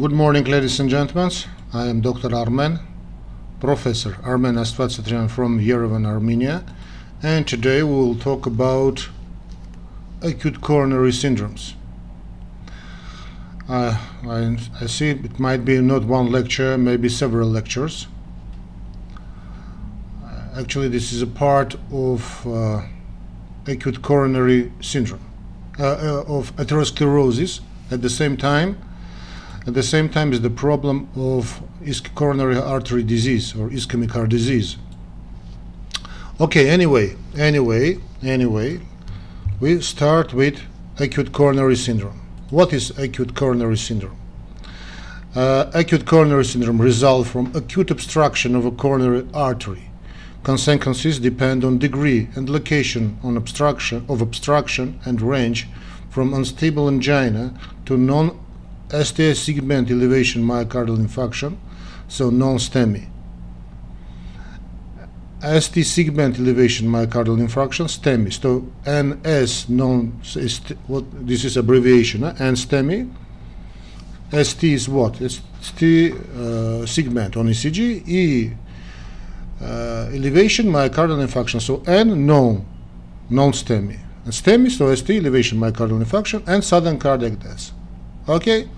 Good morning, ladies and gentlemen. I am Dr. Armen, Professor Armen Astvatsatryan from Yerevan, Armenia, and today we will talk about acute coronary syndromes. Uh, I, I, see it might be not one lecture, maybe several lectures. Uh, actually, this is a part of uh, acute coronary syndrome, uh, uh, of atherosclerosis. At the same time, at the same time is the problem of coronary artery disease or ischemic heart disease. Okay, anyway, anyway, anyway, we start with acute coronary syndrome. What is acute coronary syndrome? Uh, acute coronary syndrome results from acute obstruction of a coronary artery. Consequences depend on degree and location on obstruction of obstruction and range from unstable angina to non ST segment elevation myocardial infarction, so non-STEMI. ST segment elevation myocardial infarction, STEMI. So NS non what this is abbreviation, uh, and STEMI. ST is what? ST uh, segment on ECG, E uh, elevation myocardial infarction. So N no non STEMI. And STEMI so ST elevation myocardial infarction and sudden cardiac death. Okay.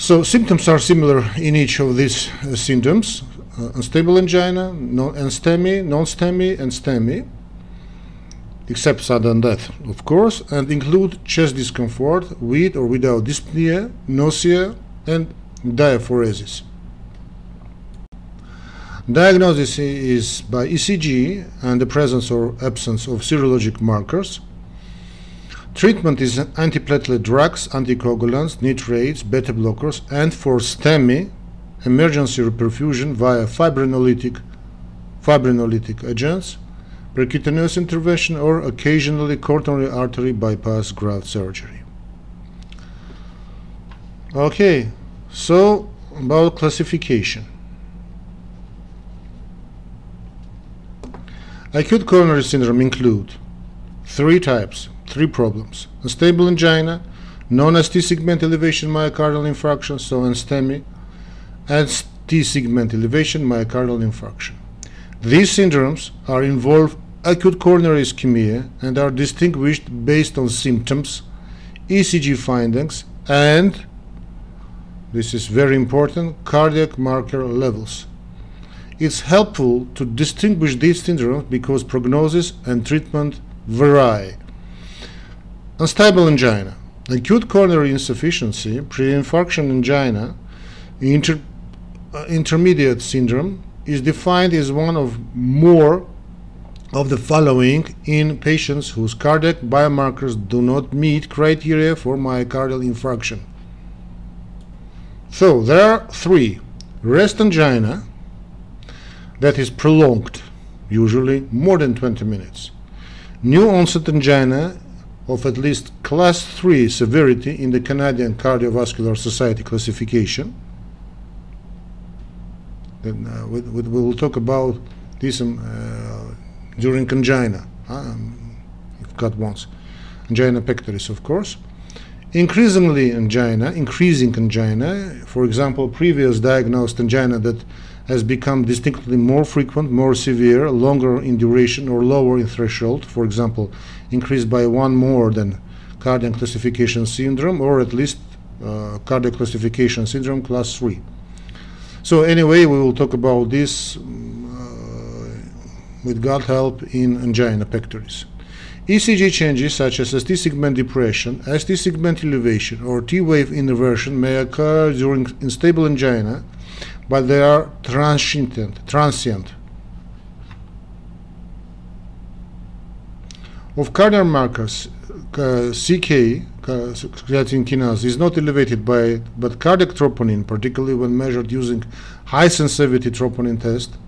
So symptoms are similar in each of these uh, symptoms: uh, unstable angina, non STEMI, non-STEMI, and STEMI, except sudden death, of course, and include chest discomfort with or without dyspnea, nausea, and diaphoresis. Diagnosis is by ECG and the presence or absence of serologic markers. Treatment is antiplatelet drugs, anticoagulants, nitrates, beta blockers, and for STEMI, emergency reperfusion via fibrinolytic, fibrinolytic agents, percutaneous intervention, or occasionally coronary artery bypass graft surgery. Okay, so about classification. Acute coronary syndrome include three types three problems. Unstable angina, non-ST segment elevation myocardial infarction, so STEMI, and T segment elevation myocardial infarction. These syndromes are involve acute coronary ischemia and are distinguished based on symptoms, ECG findings, and this is very important cardiac marker levels. It's helpful to distinguish these syndromes because prognosis and treatment vary. Unstable angina. Acute coronary insufficiency, pre-infarction angina, inter, uh, intermediate syndrome is defined as one of more of the following in patients whose cardiac biomarkers do not meet criteria for myocardial infarction. So there are three. Rest angina, that is prolonged, usually more than 20 minutes. New onset angina of at least class 3 severity in the Canadian Cardiovascular Society classification. Then uh, we, we, will talk about this um, uh, during angina, um, if God wants. Angina pectoris, of course. Increasingly angina, increasing angina, for example, previous diagnosed angina that has become distinctly more frequent, more severe, longer in duration, or lower in threshold, for example, increased by one more than cardiac classification syndrome, or at least uh, cardiac classification syndrome class 3. So anyway, we will talk about this uh, with God help in angina pectoris. ECG changes such as ST segment depression, ST segment elevation, or T wave inversion may occur during unstable angina, but they are transient. transient. Of cardiac markers, uh, CK, uh, creatine kinase, is not elevated by, but cardiac troponin, particularly when measured using high sensitivity troponin test,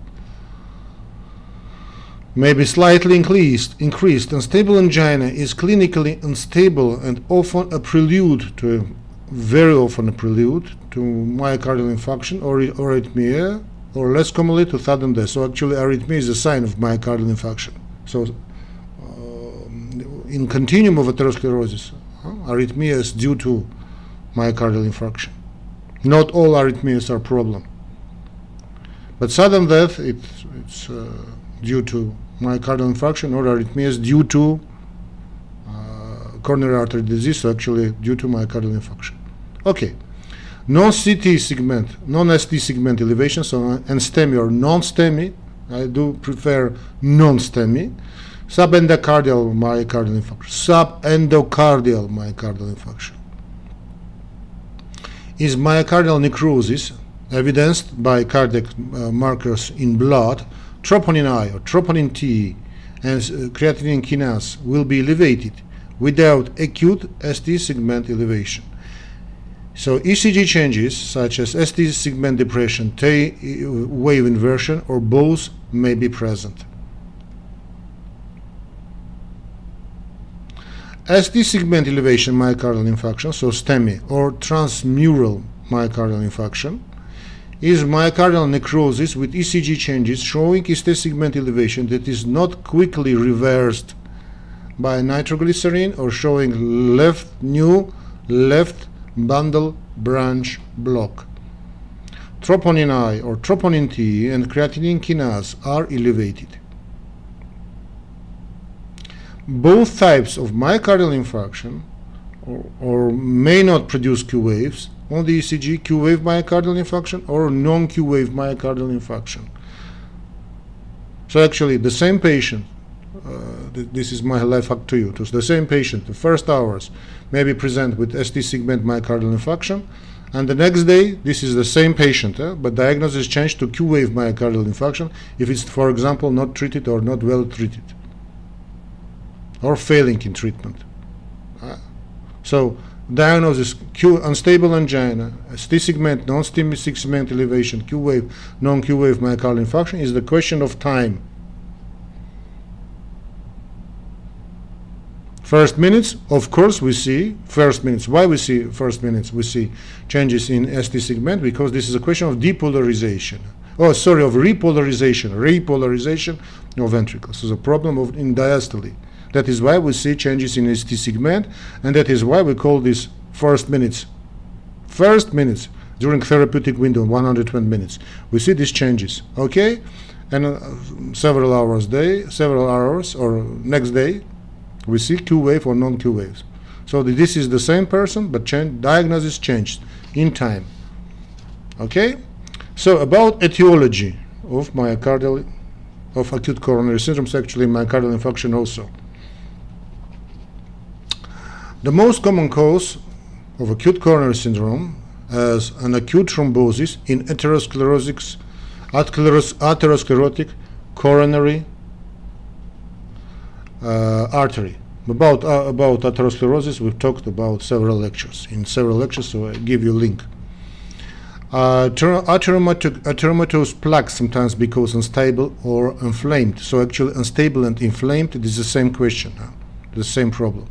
may be slightly increased, increased. Unstable angina is clinically unstable and often a prelude to, very often a prelude to myocardial infarction or, or arrhythmia, or less commonly to sudden death. So actually arrhythmia is a sign of myocardial infarction. So uh, in continuum of atherosclerosis, uh, arrhythmia is due to myocardial infarction. Not all arrhythmias are problem. But sudden death, it, it's uh, due to myocardial infarction or arrhythmias due to uh, coronary artery disease, so actually due to myocardial infarction. Okay, non-CT segment, non-ST segment elevation, so and STEMI or non-STEMI, I do prefer non-STEMI, subendocardial myocardial infarction, subendocardial myocardial infarction. Is myocardial necrosis evidenced by cardiac uh, markers in blood, troponin I or troponin T and uh, creatinine kinase will be elevated without acute ST segment elevation. So ECG changes such as ST segment depression, T wave inversion or both may be present. ST segment elevation myocardial infarction, so STEMI or transmural myocardial infarction, is myocardial necrosis with ECG changes showing ST segment elevation that is not quickly reversed by nitroglycerin or showing left new left bundle branch block. Troponin I or troponin T and creatinine kinase are elevated. Both types of myocardial infarction or, or may not produce Q waves on the ECG, Q wave myocardial infarction or non Q wave myocardial infarction. So actually the same patient th this is my life hack to you. To the same patient, the first hours maybe present with ST segment myocardial infarction, and the next day this is the same patient, uh, but diagnosis changed to Q wave myocardial infarction if it's, for example, not treated or not well treated, or failing in treatment. Uh, so diagnosis Q unstable angina, ST segment, non-STEMI segment elevation, Q wave, non-Q wave myocardial infarction is the question of time. First minutes, of course, we see first minutes. Why we see first minutes? We see changes in ST segment because this is a question of depolarization. Oh, sorry, of repolarization, repolarization of ventricles. So the problem of in diastole. That is why we see changes in ST segment, and that is why we call this first minutes. First minutes during therapeutic window, 120 minutes. We see these changes, okay? And uh, several hours day, several hours, or next day, we see Q wave or non-Q waves. So this is the same person, but change, diagnosis changed in time. Okay? So about etiology of myocardial, of acute coronary syndrome syndromes, actually myocardial infarction also. The most common cause of acute coronary syndrome is an acute thrombosis in atherosclerotic, atherosclerotic coronary artery. About uh, about atherosclerosis, we've talked about several lectures. In several lectures, so I give you a link. Uh, atheromatous plaques sometimes because unstable or inflamed. So actually, unstable and inflamed, it is the same question, huh? the same problem,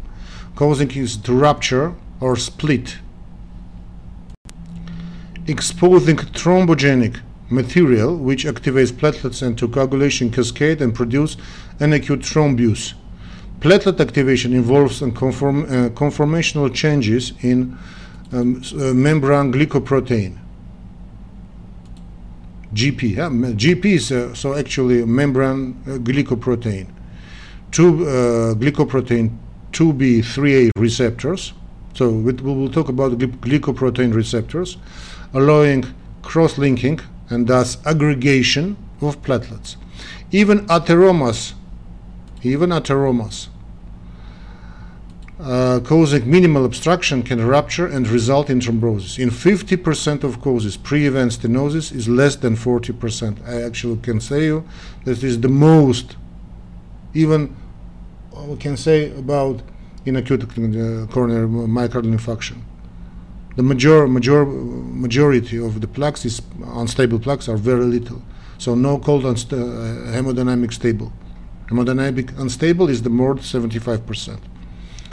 causing it to rupture or split, exposing thrombogenic material which activates platelets into coagulation cascade and produce an acute thrombus. Platelet activation involves conform, uh, conformational changes in um, uh, membrane glycoprotein. GP, yeah? GP is uh, so actually membrane uh, glycoprotein. Two uh, glycoprotein 2B3A receptors. So we will talk about glycoprotein receptors, allowing cross-linking and thus aggregation of platelets. Even atheromas, even atheromas uh, causing minimal obstruction can rupture and result in thrombosis. In 50% of causes, pre-event stenosis is less than 40%. I actually can say you that is the most, even uh, we can say about in acute uh, coronary myocardial infarction. The major, major, majority of the plaques is unstable plaques are very little. So no cold unsta- uh, hemodynamic stable. Hemodynamic unstable is the more 75%.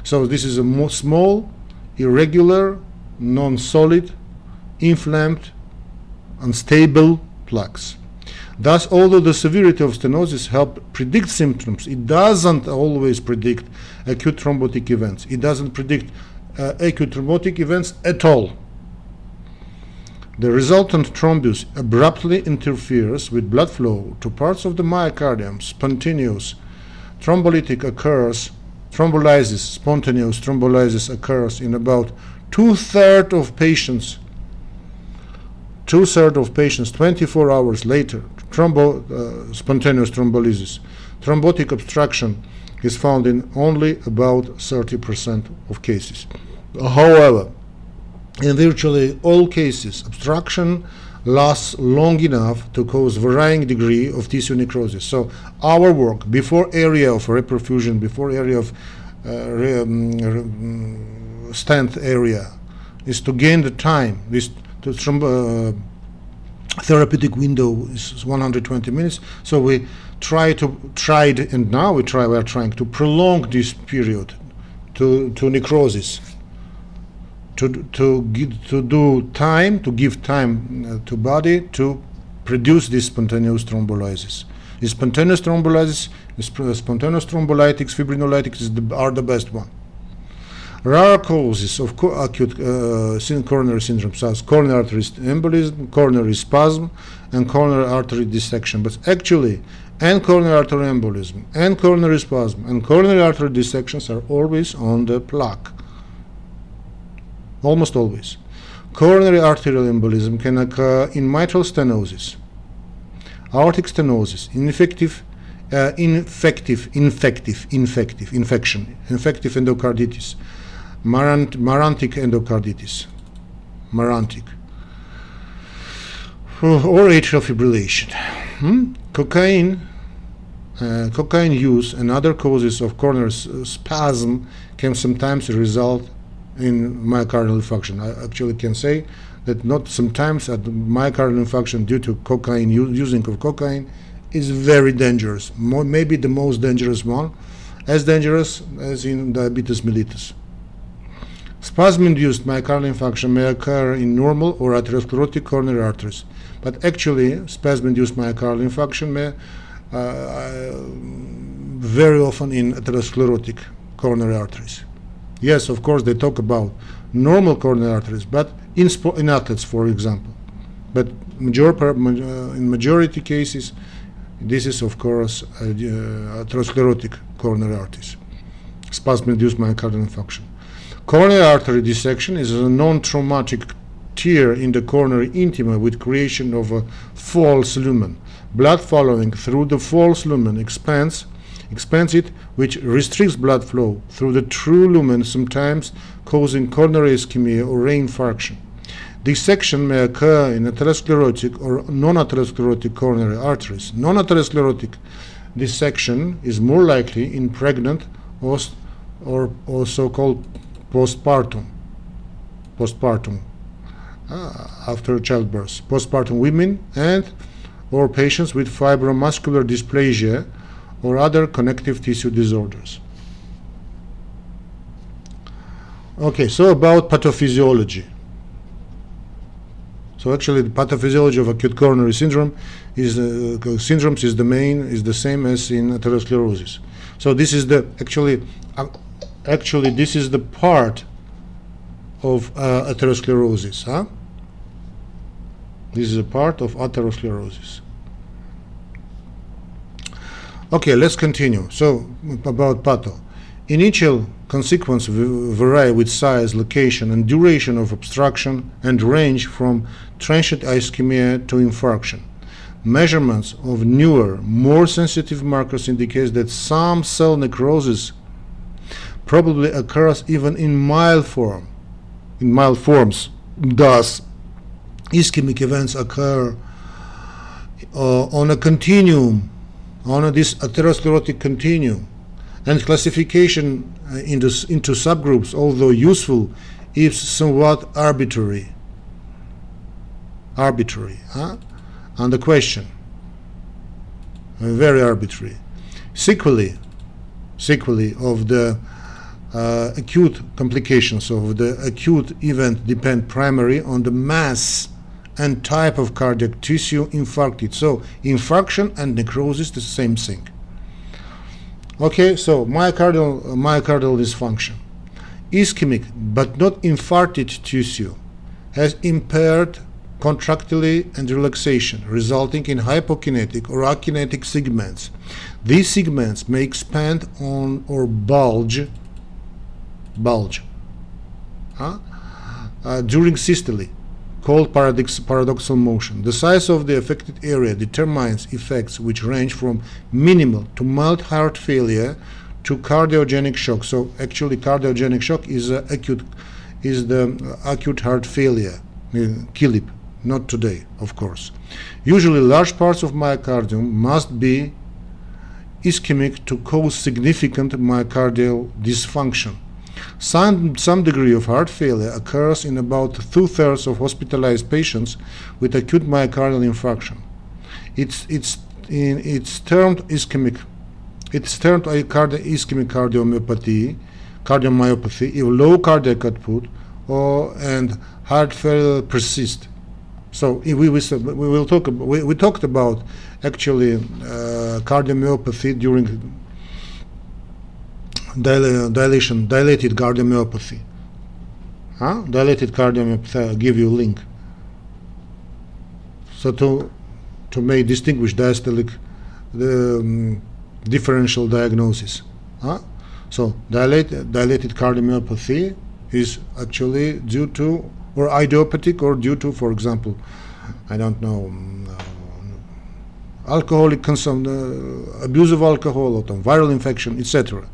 So this is a small, irregular, non-solid, inflamed, unstable plaques. Thus, although the severity of stenosis helps predict symptoms, it doesn't always predict acute thrombotic events. It doesn't predict uh, acute thrombotic events at all. The resultant thrombus abruptly interferes with blood flow to parts of the myocardium. Spontaneous thrombolytic occurs, thrombolysis, spontaneous thrombolysis occurs in about two-thirds of patients. Two-thirds of patients 24 hours later thrombo, uh, spontaneous thrombolysis thrombotic obstruction is found in only about 30% of cases. However in virtually all cases obstruction lasts long enough to cause varying degree of tissue necrosis so our work before area of reperfusion before area of uh, re, um, stent area is to gain the time. This to uh, therapeutic window is 120 minutes. So we try to tried and now we try we are trying to prolong this period to to necrosis to to give, to do time to give time uh, to body to produce this spontaneous thrombolysis the spontaneous thrombolysis the spontaneous thrombolytics fibrinolytics the, are the best one Rare causes of co acute uh, coronary syndrome, such as coronary artery embolism, coronary spasm, and coronary artery dissection. But actually, and coronary artery embolism, and coronary spasm, and coronary artery dissections are always on the plaque. Almost always. Coronary arterial embolism can occur in mitral stenosis, aortic stenosis, ineffective, uh, infective, infective, infective, infection, infective endocarditis, marant, marantic endocarditis, marantic, or atrial fibrillation. Hmm? Cocaine, uh, cocaine use and other causes of coronary spasm can sometimes result in myocardial infarction. I actually can say that not sometimes that myocardial infarction due to cocaine using of cocaine is very dangerous. Mo maybe the most dangerous one, as dangerous as in diabetes mellitus. Spasm-induced myocardial infarction may occur in normal or atherosclerotic coronary arteries, but actually spasm-induced myocardial infarction may uh, uh, very often in atherosclerotic coronary arteries. Yes, of course, they talk about normal coronary arteries, but in, in athletes, for example. But major, uh, in majority cases, this is, of course, uh, atherosclerotic coronary arteries, spasm-induced myocardial infarction. Coronary artery dissection is a non-traumatic tear in the coronary intima with creation of a false lumen. Blood following through the false lumen expands, expands it, which restricts blood flow through the true lumen, sometimes causing coronary ischemia or reinfarction. Dissection may occur in atherosclerotic or non-atherosclerotic coronary arteries. Non-atherosclerotic dissection is more likely in pregnant or, or, or so-called postpartum, postpartum, uh, after childbirth, postpartum women and or patients with fibromuscular dysplasia or other connective tissue disorders. Okay, so about pathophysiology. So actually, the pathophysiology of acute coronary syndrome is uh, syndromes is the main is the same as in atherosclerosis. So this is the actually uh, actually this is the part of uh, atherosclerosis huh? this is a part of atherosclerosis okay let's continue so about Pato. initial consequence vary with size location and duration of obstruction and range from transient ischemia to infarction measurements of newer more sensitive markers indicate that some cell necrosis probably occurs even in mild form. In mild forms, thus, ischemic events occur uh, on a continuum, on this atherosclerotic continuum, and classification uh, into, into subgroups, although useful, is somewhat arbitrary. Arbitrary, huh? And the question, very arbitrary. Sequelae, sequelae of the uh, acute complications of the acute event depend primarily on the mass and type of cardiac tissue infarcted. So infarction and necrosis the same thing. Okay, so myocardial, uh, myocardial dysfunction. Ischemic but not infarcted tissue has impaired contractility and relaxation, resulting in hypokinetic or akinetic segments. These segments may expand on or bulge, bulge, huh? uh, during systole, called paradox, paradoxal motion. The size of the affected area determines effects which range from minimal to mild heart failure to cardiogenic shock. So actually, cardiogenic shock is uh, acute, is the uh, acute heart failure, uh, Killip not today, of course. Usually, large parts of myocardium must be ischemic to cause significant myocardial dysfunction. Some, some degree of heart failure occurs in about two thirds of hospitalized patients with acute myocardial infarction. It's, it's, in, it's termed ischemic. It's termed cardi- ischemic cardiomyopathy, cardiomyopathy if low cardiac output or, and heart failure persists. So we, we, we will talk. We, we talked about actually uh, cardiomyopathy during dil dilation, dilated cardiomyopathy. Huh? Dilated cardiomyopathy. I'll give you a link. So to to make distinguish diastolic the um, differential diagnosis. Huh? So dilated dilated cardiomyopathy is actually due to or idiopathic or due to, for example, I don't know, um, uh, alcoholic consumption, uh, abuse of alcohol, or viral infection, etc.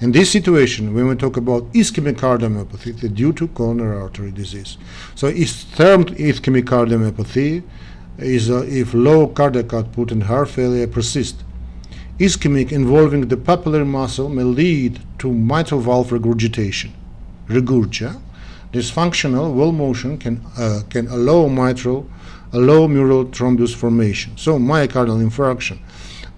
In this situation, when we talk about ischemic cardiomyopathy, it's due to coronary artery disease. So it's termed ischemic cardiomyopathy is uh, if low cardiac output and heart failure persist. Ischemic involving the papillary muscle may lead to mitral valve regurgitation, regurgia, Dysfunctional wall motion can, uh, can allow mitral, allow mural thrombus formation. So myocardial infarction.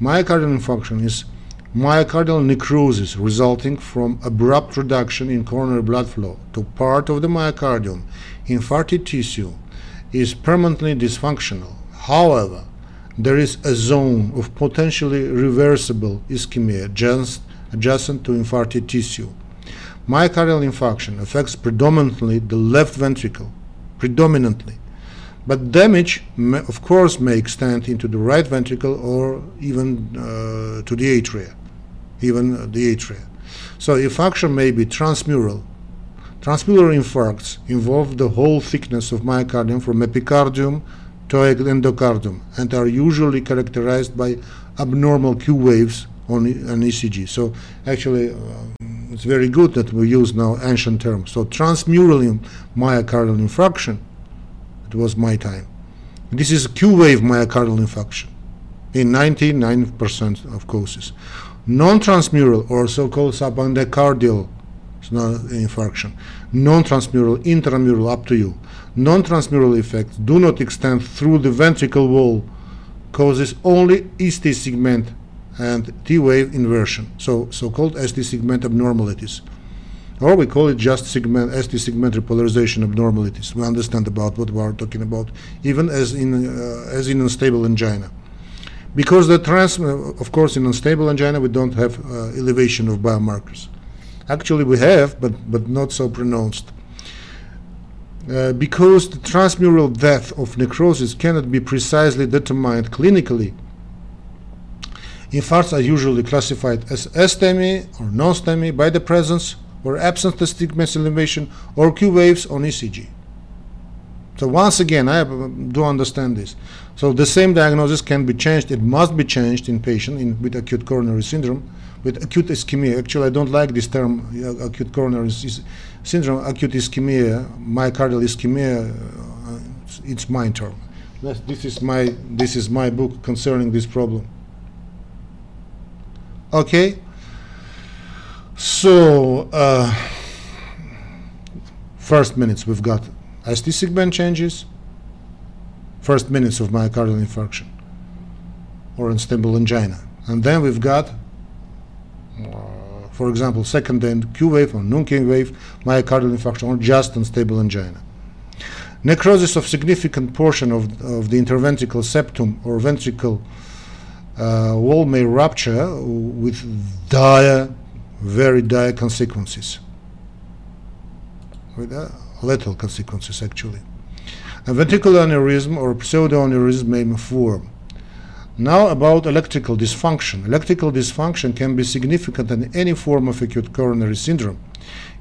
Myocardial infarction is myocardial necrosis resulting from abrupt reduction in coronary blood flow to part of the myocardium. Infarcted tissue is permanently dysfunctional. However, there is a zone of potentially reversible ischemia just adjacent to infarcted tissue. Myocardial infarction affects predominantly the left ventricle, predominantly. But damage, of course, may extend into the right ventricle or even uh, to the atria, even the atria. So infarction may be transmural. Transmural infarcts involve the whole thickness of myocardium from epicardium to endocardium and are usually characterized by abnormal Q waves on an ECG. So actually, uh, it's very good that we use now ancient terms. So transmural myocardial infarction, it was my time. This is a Q-wave myocardial infarction in 99% of cases. Non-transmural or so-called subendocardial infarction, non-transmural, intramural, up to you. Non-transmural effects do not extend through the ventricle wall, causes only ST segment and T-wave inversion, so so-called ST segment abnormalities. Or we call it just segment, ST segment repolarization abnormalities. We understand about what we are talking about, even as in, uh, as in unstable angina. Because the trans, uh, of course, in unstable angina, we don't have uh, elevation of biomarkers. Actually, we have, but, but not so pronounced. Uh, because the transmural depth of necrosis cannot be precisely determined clinically Infarcts are usually classified as STEMI or non-STEMI by the presence or absence of stigma elevation or Q waves on ECG. So once again, I do understand this. So the same diagnosis can be changed. It must be changed in patient in, with acute coronary syndrome, with acute ischemia. Actually, I don't like this term, uh, acute coronary syndrome. Acute ischemia, myocardial ischemia. Uh, it's, it's my term. This is my this is my book concerning this problem. Okay. So uh, first minutes we've got ST segment changes. First minutes of myocardial infarction or unstable angina, and then we've got, uh, for example, second end Q wave or non-Q wave myocardial infarction or just unstable angina. Necrosis of significant portion of, of the interventricular septum or ventricle uh, wall may rupture with dire, very dire consequences. with uh, lethal consequences actually. A ventricular aneurysm or pseudoaneurysm may form. Now about electrical dysfunction. Electrical dysfunction can be significant in any form of acute coronary syndrome.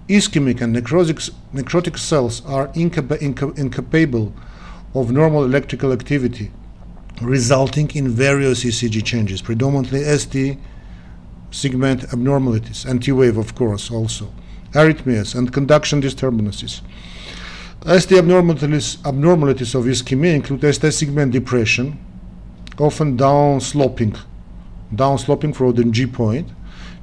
Ischemic and necrotic, necrotic cells are incapa inca incapable of normal electrical activity, resulting in various ECG changes, predominantly ST segment abnormalities, and T-wave of course also, arrhythmias and conduction disturbances. ST abnormalities, abnormalities of ischemia include ST segment depression, often downsloping, downsloping from the J point,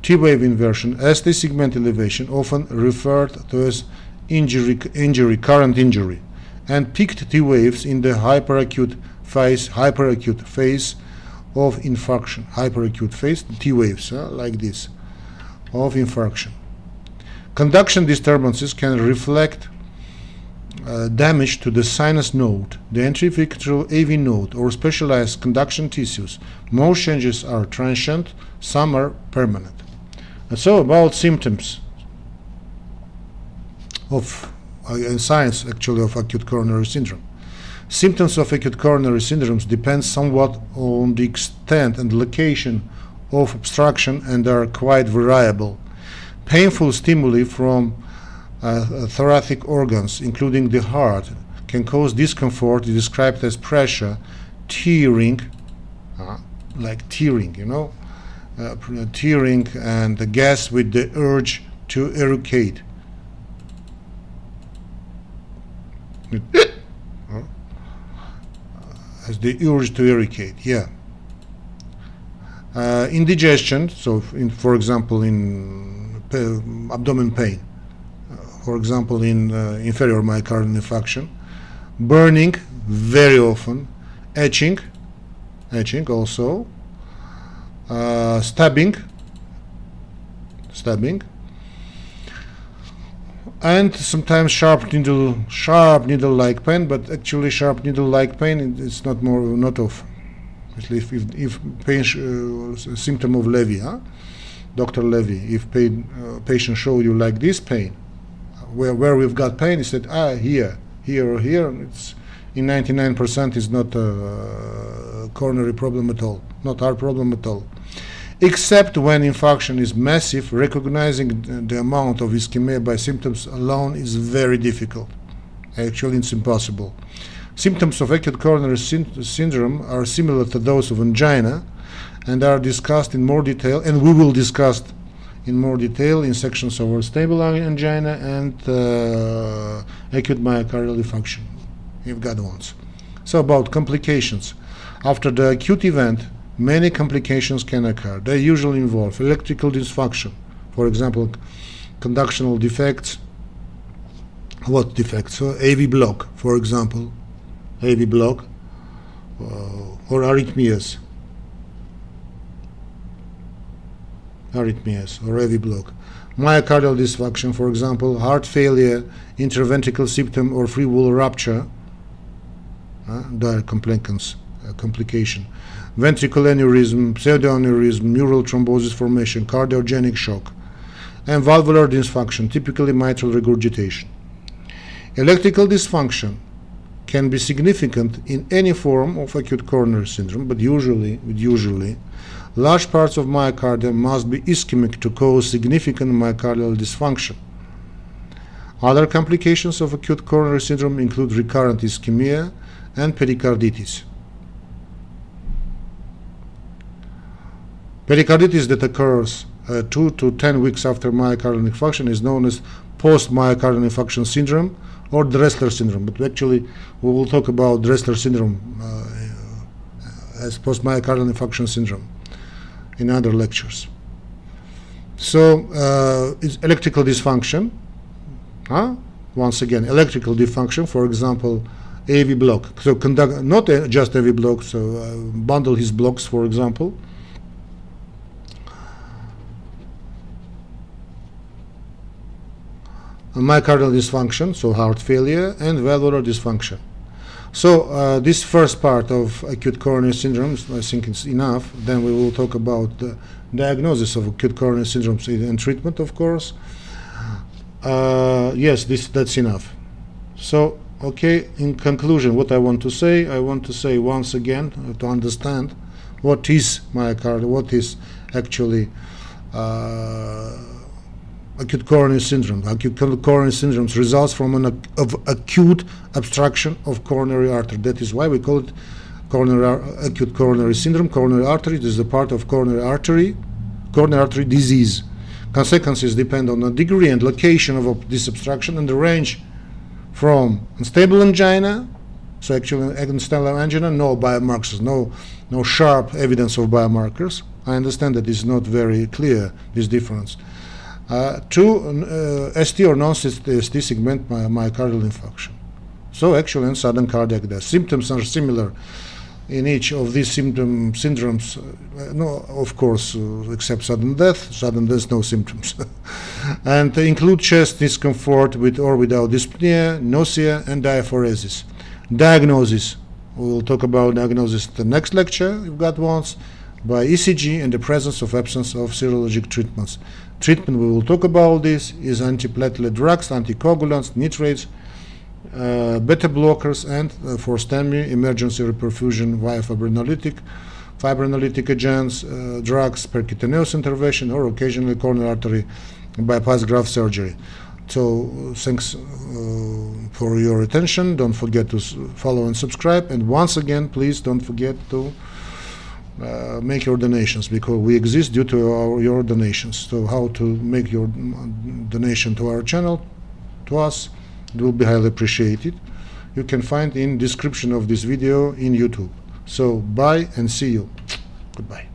T-wave inversion, ST segment elevation, often referred to as injury, injury, current injury, and peaked T-waves in the hyperacute phase, hyperacute phase of infarction, hyperacute phase, T-waves, uh, like this, of infarction. Conduction disturbances can reflect uh, damage to the sinus node, the ventricular AV node, or specialized conduction tissues. Most changes are transient, some are permanent. And so about symptoms of uh, signs actually of acute coronary syndrome. Symptoms of acute coronary syndromes depend somewhat on the extent and location of obstruction and are quite variable. Painful stimuli from uh, thoracic organs, including the heart, can cause discomfort described as pressure, tearing, uh, like tearing, you know, uh, tearing and the gas with the urge to eructate. as the urge to eructate, yeah. Uh, indigestion, so in, for example in abdomen pain, for example in uh, inferior myocardial infarction, burning very often, etching, etching also, uh, stabbing, stabbing, and sometimes sharp needle, sharp needle-like pain, but actually sharp needle-like pain it's not more not of, if if, if pain uh, symptom of Levy, huh? Dr. Levy, if pain, uh, patient show you like this pain, where, where we've got pain, he said, ah, here, here or here, And it's in 99% is not a coronary problem at all, not our problem at all. Except when infarction is massive, recognizing the amount of ischemia by symptoms alone is very difficult. Actually, it's impossible. Symptoms of acute coronary syndrome are similar to those of angina and are discussed in more detail, and we will discuss in more detail in sections over stable angina and uh, acute myocardial infarction, if God wants. So about complications. After the acute event, many complications can occur. They usually involve electrical dysfunction, for example, conductional defects. What defects? So AV block, for example, AV block, uh, or arrhythmias, arrhythmias or AV block. Myocardial dysfunction, for example, heart failure, interventricular septum or free wall rupture, uh, dire complications, uh, complication. Ventricular aneurysm, pseudoaneurysm, mural thrombosis formation, cardiogenic shock, and valvular dysfunction, typically mitral regurgitation. Electrical dysfunction can be significant in any form of acute coronary syndrome, but usually, usually large parts of myocardium must be ischemic to cause significant myocardial dysfunction. Other complications of acute coronary syndrome include recurrent ischemia and pericarditis. Pericarditis that occurs uh, 2 to 10 weeks after myocardial infarction is known as post-myocardial infarction syndrome or Dressler syndrome. But actually, we will talk about Dressler syndrome uh, as post-myocardial infarction syndrome in other lectures. So uh, it's electrical dysfunction. Huh? Once again, electrical dysfunction. For example, AV block. So conduct not just AV block. So uh, bundle his blocks, for example. myocardial dysfunction, so heart failure, and valvular dysfunction. So uh, this first part of acute coronary syndromes, I think it's enough. Then we will talk about the diagnosis of acute coronary syndromes and treatment, of course. uh, yes, this that's enough. So, okay, in conclusion, what I want to say, I want to say once again uh, to understand what is myocardial, what is actually uh, acute coronary syndrome. Acute coronary syndrome results from an ac- of acute obstruction of coronary artery. That is why we call it coronary acute coronary syndrome. Coronary artery is a part of coronary artery, coronary artery disease. Consequences depend on the degree and location of this obstruction and the range from unstable angina, so actually unstable angina, no biomarkers, no no sharp evidence of biomarkers. I understand that it's not very clear this difference. Uh, to uh, ST or non-ST segment my, myocardial infarction. So actually, in sudden cardiac death, symptoms are similar in each of these symptom syndromes. Uh, no, of course, uh, except sudden death. Sudden death, no symptoms, and they include chest discomfort with or without dyspnea, nausea, and diaphoresis. Diagnosis. We will talk about diagnosis the next lecture. You've got once by ECG and the presence of absence of serologic treatments. Treatment we will talk about this is antiplatelet drugs, anticoagulants, nitrates, uh, beta blockers, and uh, for STEMI, emergency reperfusion via fibrinolytic, fibrinolytic agents, uh, drugs, percutaneous intervention, or occasionally coronary artery bypass graft surgery. So thanks uh, for your attention. Don't forget to follow and subscribe. And once again, please don't forget to uh, make your donations because we exist due to our, your donations. So how to make your donation to our channel, to us, it will be highly appreciated. You can find in description of this video in YouTube. So bye and see you. Goodbye.